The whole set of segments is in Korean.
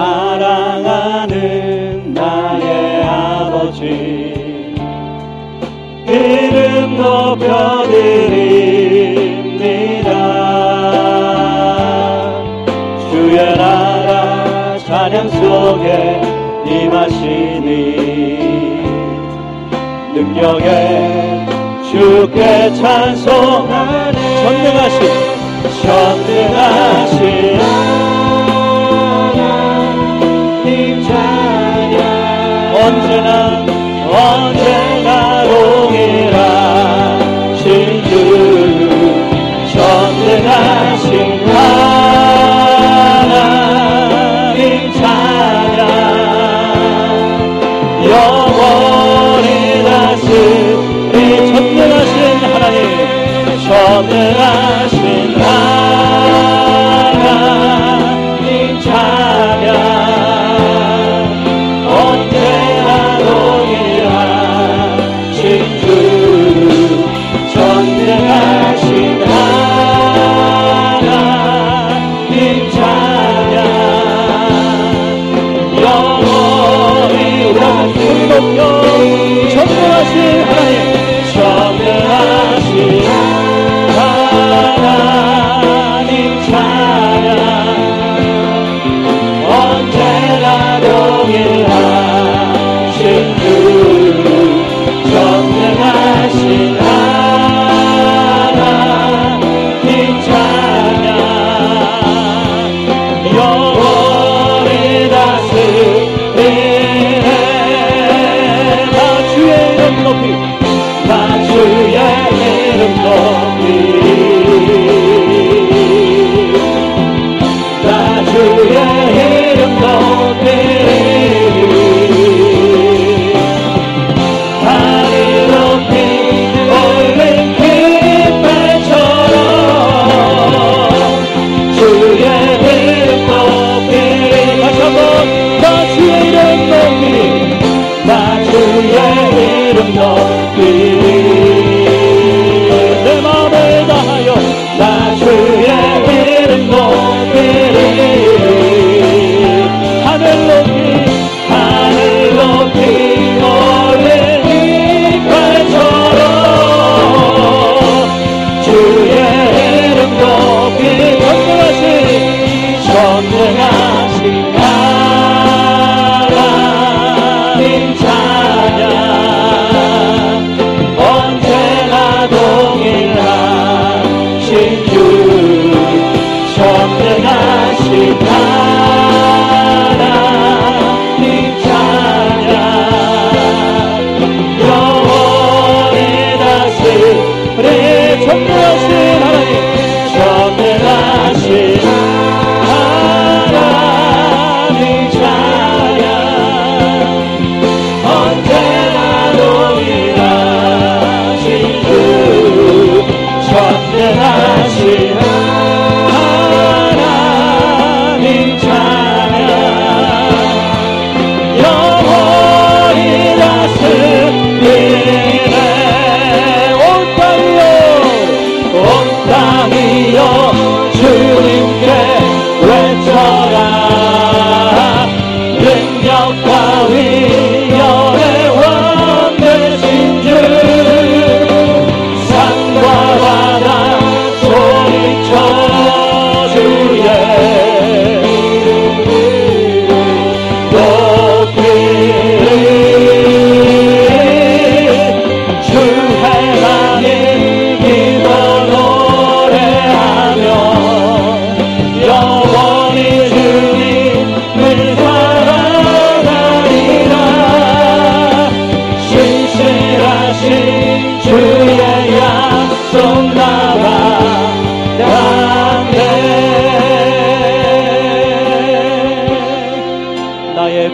사랑하는 나의 아버지. 이름 높여드립니다. 주의 나라 찬양 속에 임하시니 능력에 주께 찬송하네. 전능하신 전능하신 on. Yeah.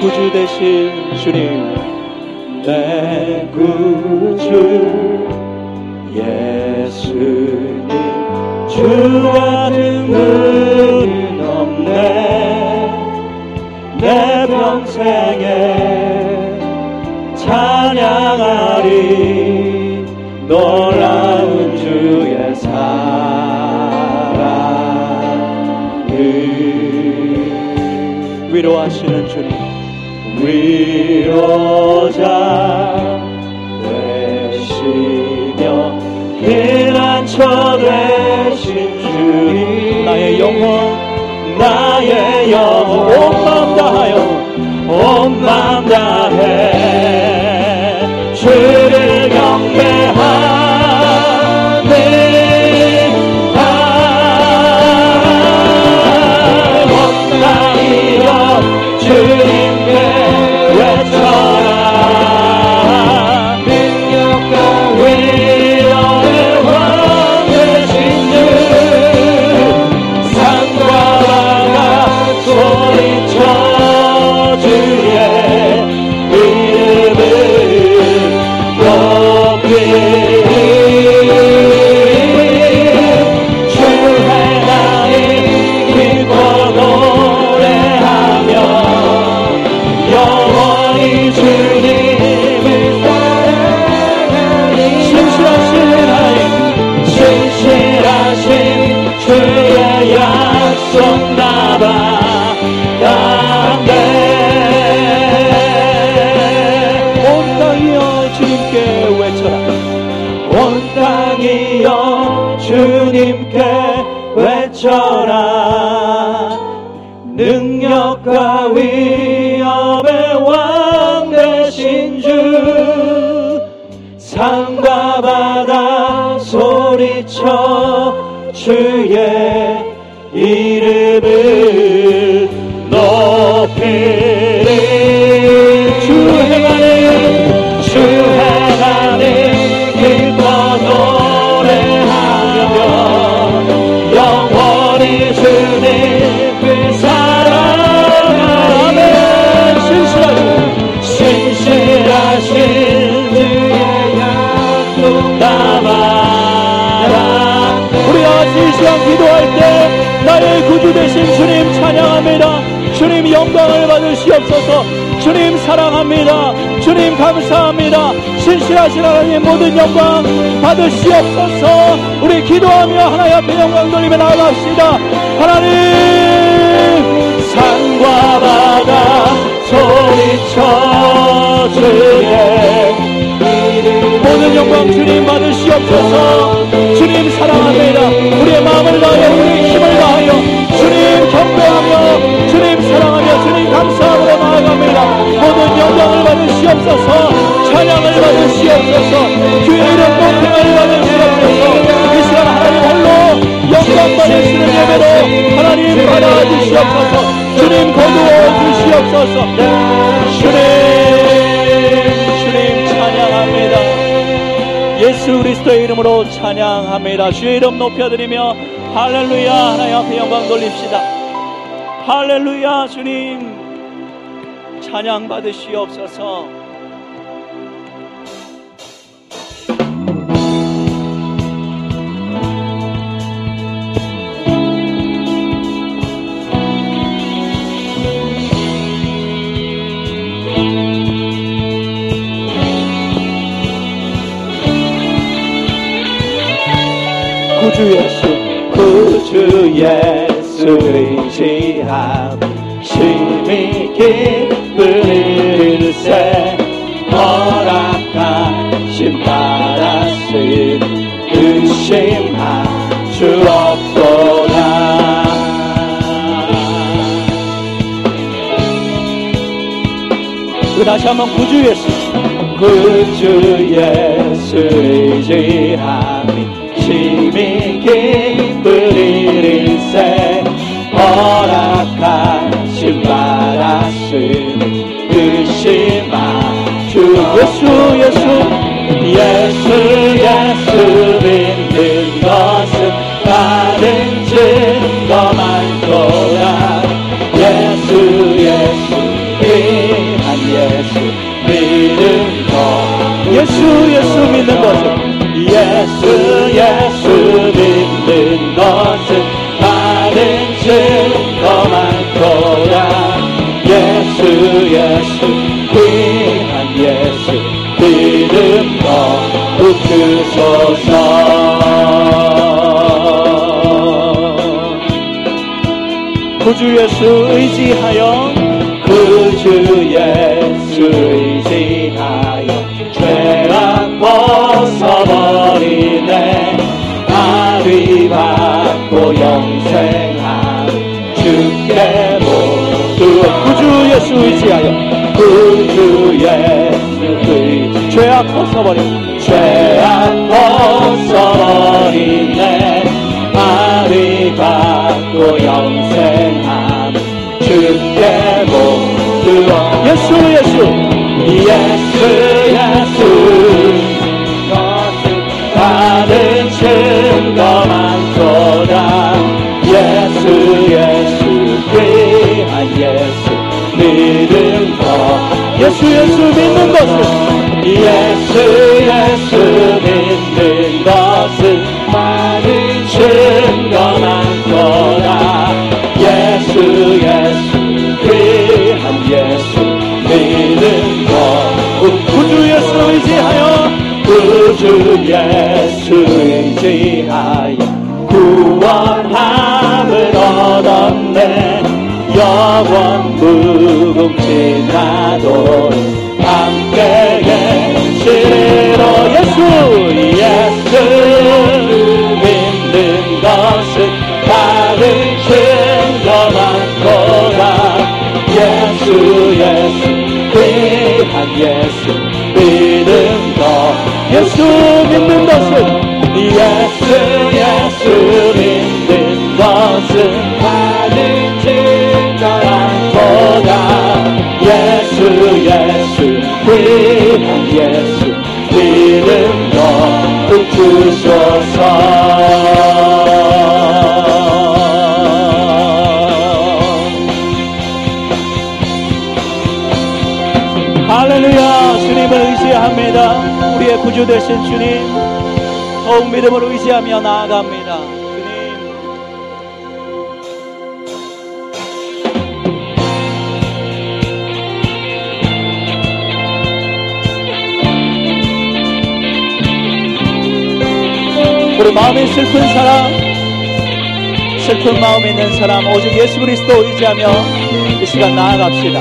구주 되신 주님 내 구주 예수님 주 같은 분은 없네. 내 평생에 찬양하리 놀라운 주의 사랑을. 위로하시는 주님 위로자 되시며 피난처 되신 주님. 나의 영혼 나의 영혼. 온 마음 다하여 온 마음 다 높 받으시옵소서. 주님 사랑합니다. 주님 감사합니다. 신실하신 하나님 모든 영광 받으시옵소서. 우리 기도하며 하나님 앞에 영광 돌리며 나아갑시다. 하나님 산과 바다 소리쳐 주의 모든 영광 주님 받으시옵소서 받으시옵소서. 찬양을 받으시옵소서. 이름 높임을 받으시옵소서. 이 시간 하나님 홀로 영광 받으시는 예배로 하나님 받아주시옵소서. 주님 거두어 주시옵소서. 주님 주님 찬양합니다. 예수 그리스도의 이름으로 찬양합니다. 주의 이름 높여드리며 할렐루야 하나님 앞에 영광 돌립시다. 할렐루야 주님. 찬양 받으시옵소서. 구주 예수 구주 예수 의 지함. 심히 기쁘릴세 허락하신 바라신 의심할 수 없도다 그 다시 한번 구주 예수 구주 예수 의 지함이 심히 드시마. 주 예수 예수 예수 예수 믿는 것은 다른 증거만 거야 예수 예수 이한 예수 믿는 것. 예수 예수 믿는 것은 예수 예수 믿는 것은 다른 증 거두소서. 구주 예수 의지하여 구주 예수 의지하여 죄악 벗어버리네. 아리 받고 영생함 주께 모두 구주 예수 의지하여 구주 예수 의지 죄악 벗어버려 죄 받고 영생함 주께 모두 예수 예수. 예수 예수. 다른 증거 많도다. 예수 예수 귀한 예수 믿음 거 예수 예수 영원 무궁지나도 함께 계시리로 예수 예수 믿는 것은 다른 많도다. 예수 예수 귀한 예수 믿는 것. 예수 믿는 것은 예수 예수 믿는 예수 예수 귀한 예수 믿는 것 주소서. 할렐루야 주님을 의지합니다. 우리의 구주 되신 주님 더욱 믿음으로 의지하며 나아갑니다 우리 마음에 슬픈 사람 슬픈 마음에 있는 사람 오직 예수 그리스도 의지하며 이 시간 나아갑시다.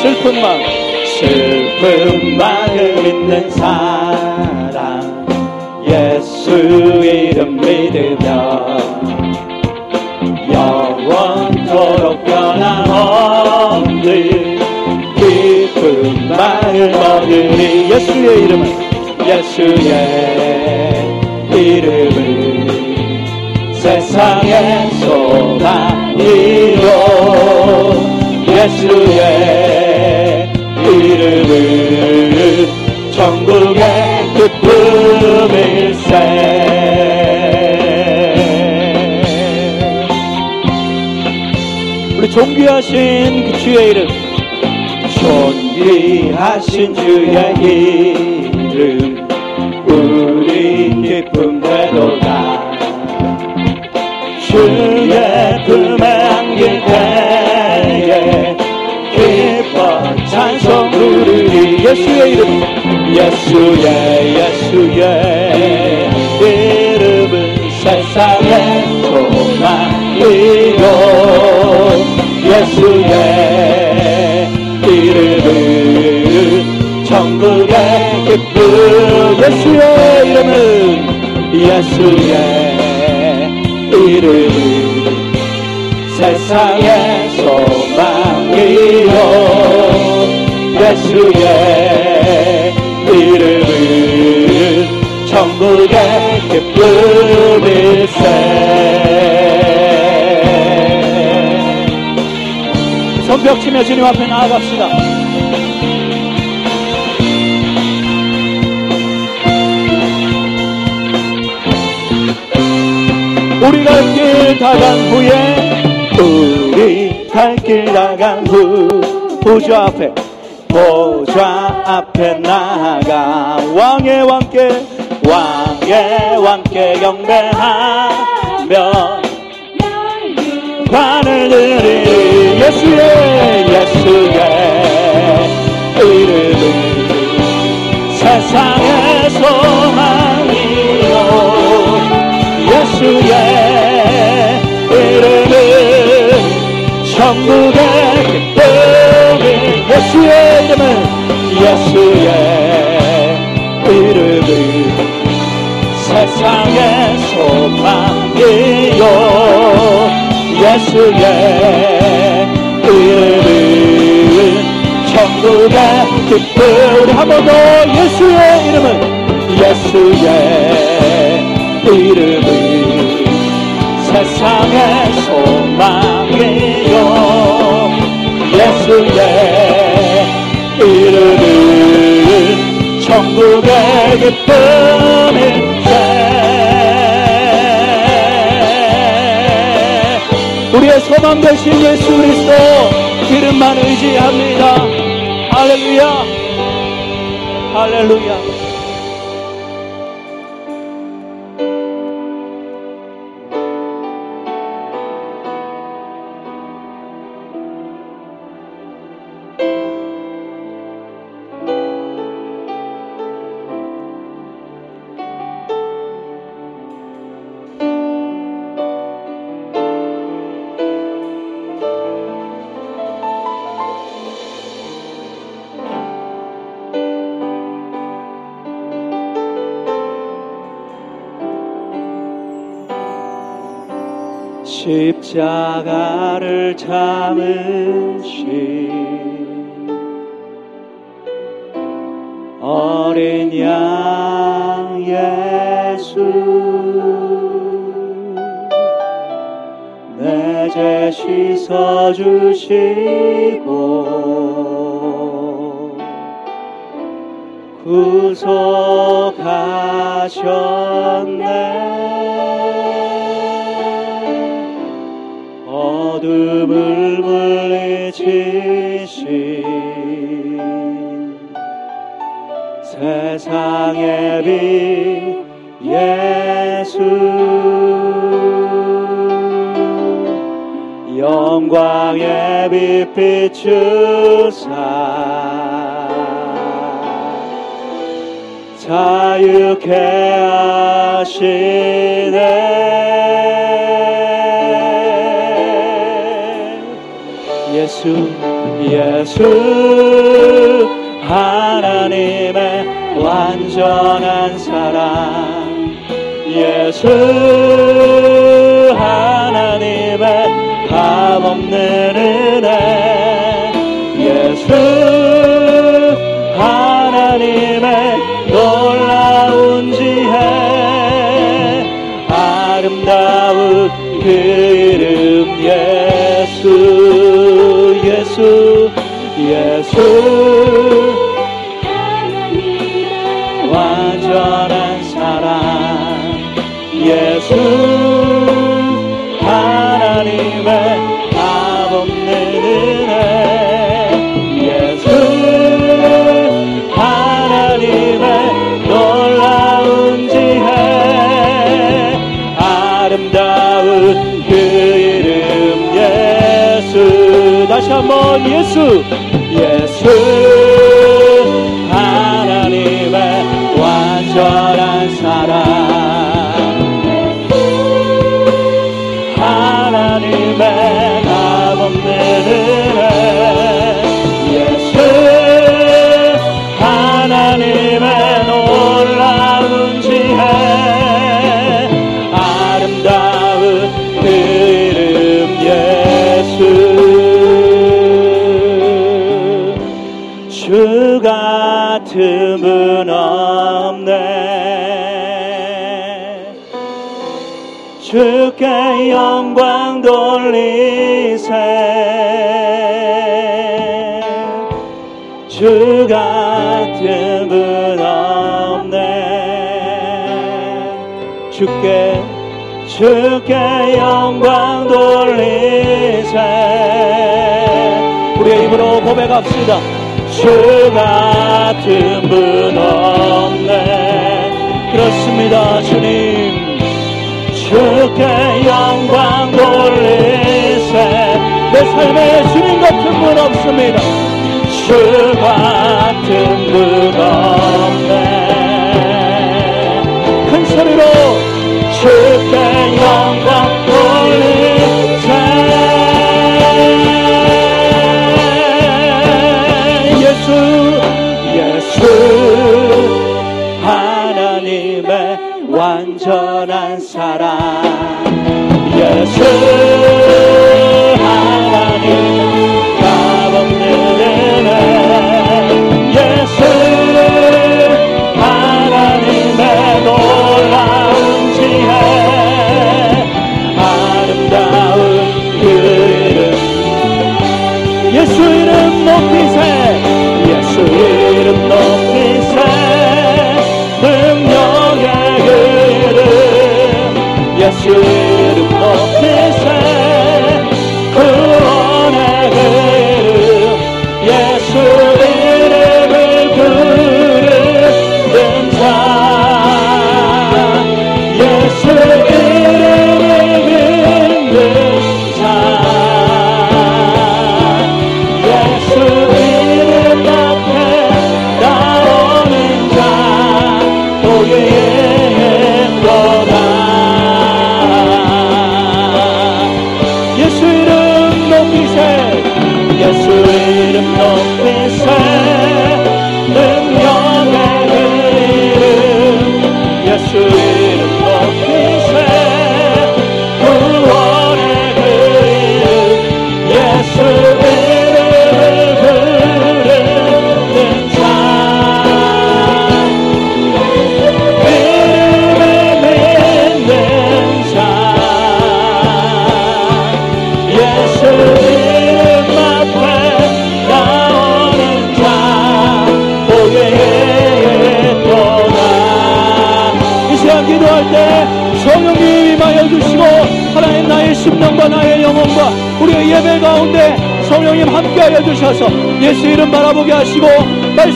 슬픈 마음 슬픈 마음 있는 사람 예수 이름 믿으며 마음 얻으리 예수의 이름을 예수의 이름을 세상의 소망이로 예수의 이름은 천국의 기쁨일세 우리 존귀하신 그 주의 이름 존 귀하신 주의 이름 우리 기쁨 되도다. 주의 품에 안길 때에 기뻐 찬송 부르리 예수의 이름 예수의 예수의 이름은 세상의 소망이요. 예수의 예수의 이름은 예수의 이름은 세상의 소망이요. 예수의 이름은 천국의 기쁨일세. 손뼉 치며 주님 앞에 나아갑시다 우리 갈 길 다 간 후에 우리 갈길 나간 후 보좌 앞에 보좌 앞에 나가 왕의 왕께 왕의 왕께 경배하며 관을 들이 예수의 예수의 이름을 세상의 소 천국의 기쁨이 예수의 이름은 예수의 이름은 세상의 소망이요. 예수의 이름은 천국의 기쁨 우리 한번 더 예수의 이름은 예수의 이름은 세상의 소망이요. 예수의 이름은 천국의 기쁨일세. 우리의 소망 되신 예수 그리스도 이름만 의지합니다. 할렐루야. 할렐루야 십자가를 참으신 어린 양 예수 내 죄 씻어주시고 구속하셨네 세상의 빛 예수. 영광의 빛 비추사. 자유케 하시네. 예수 예수 하나님 의 완전한 사랑. 예수 하나님의 값없는 은혜. 예수 하나님의 놀라운 지혜. 아름다운 그 이름 예수 예수 예수 사랑 주 같은 분 없네. 주께 주께 영광 돌리세. 우리의 입으로 고백합시다. 주 같은 분 없네. 그렇습니다 주님. 주께 영광 돌리세. 내 삶에 주님 같은 분 없습니다. 그 같은 분 없네. 큰 소리로 주께 영광 돌리세 예수 예수 하나님의 완전한 사랑. 예수. you.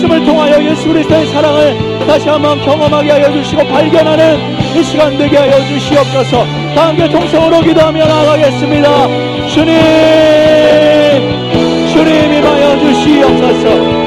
말씀을 통하여 예수 그리스도의 사랑을 다시 한번 경험하게 하여 주시고 발견하는 이 시간 되게 하여 주시옵소서. 다 함께 통성으로 기도하며 나가겠습니다. 주님 주님 임하여 주시옵소서.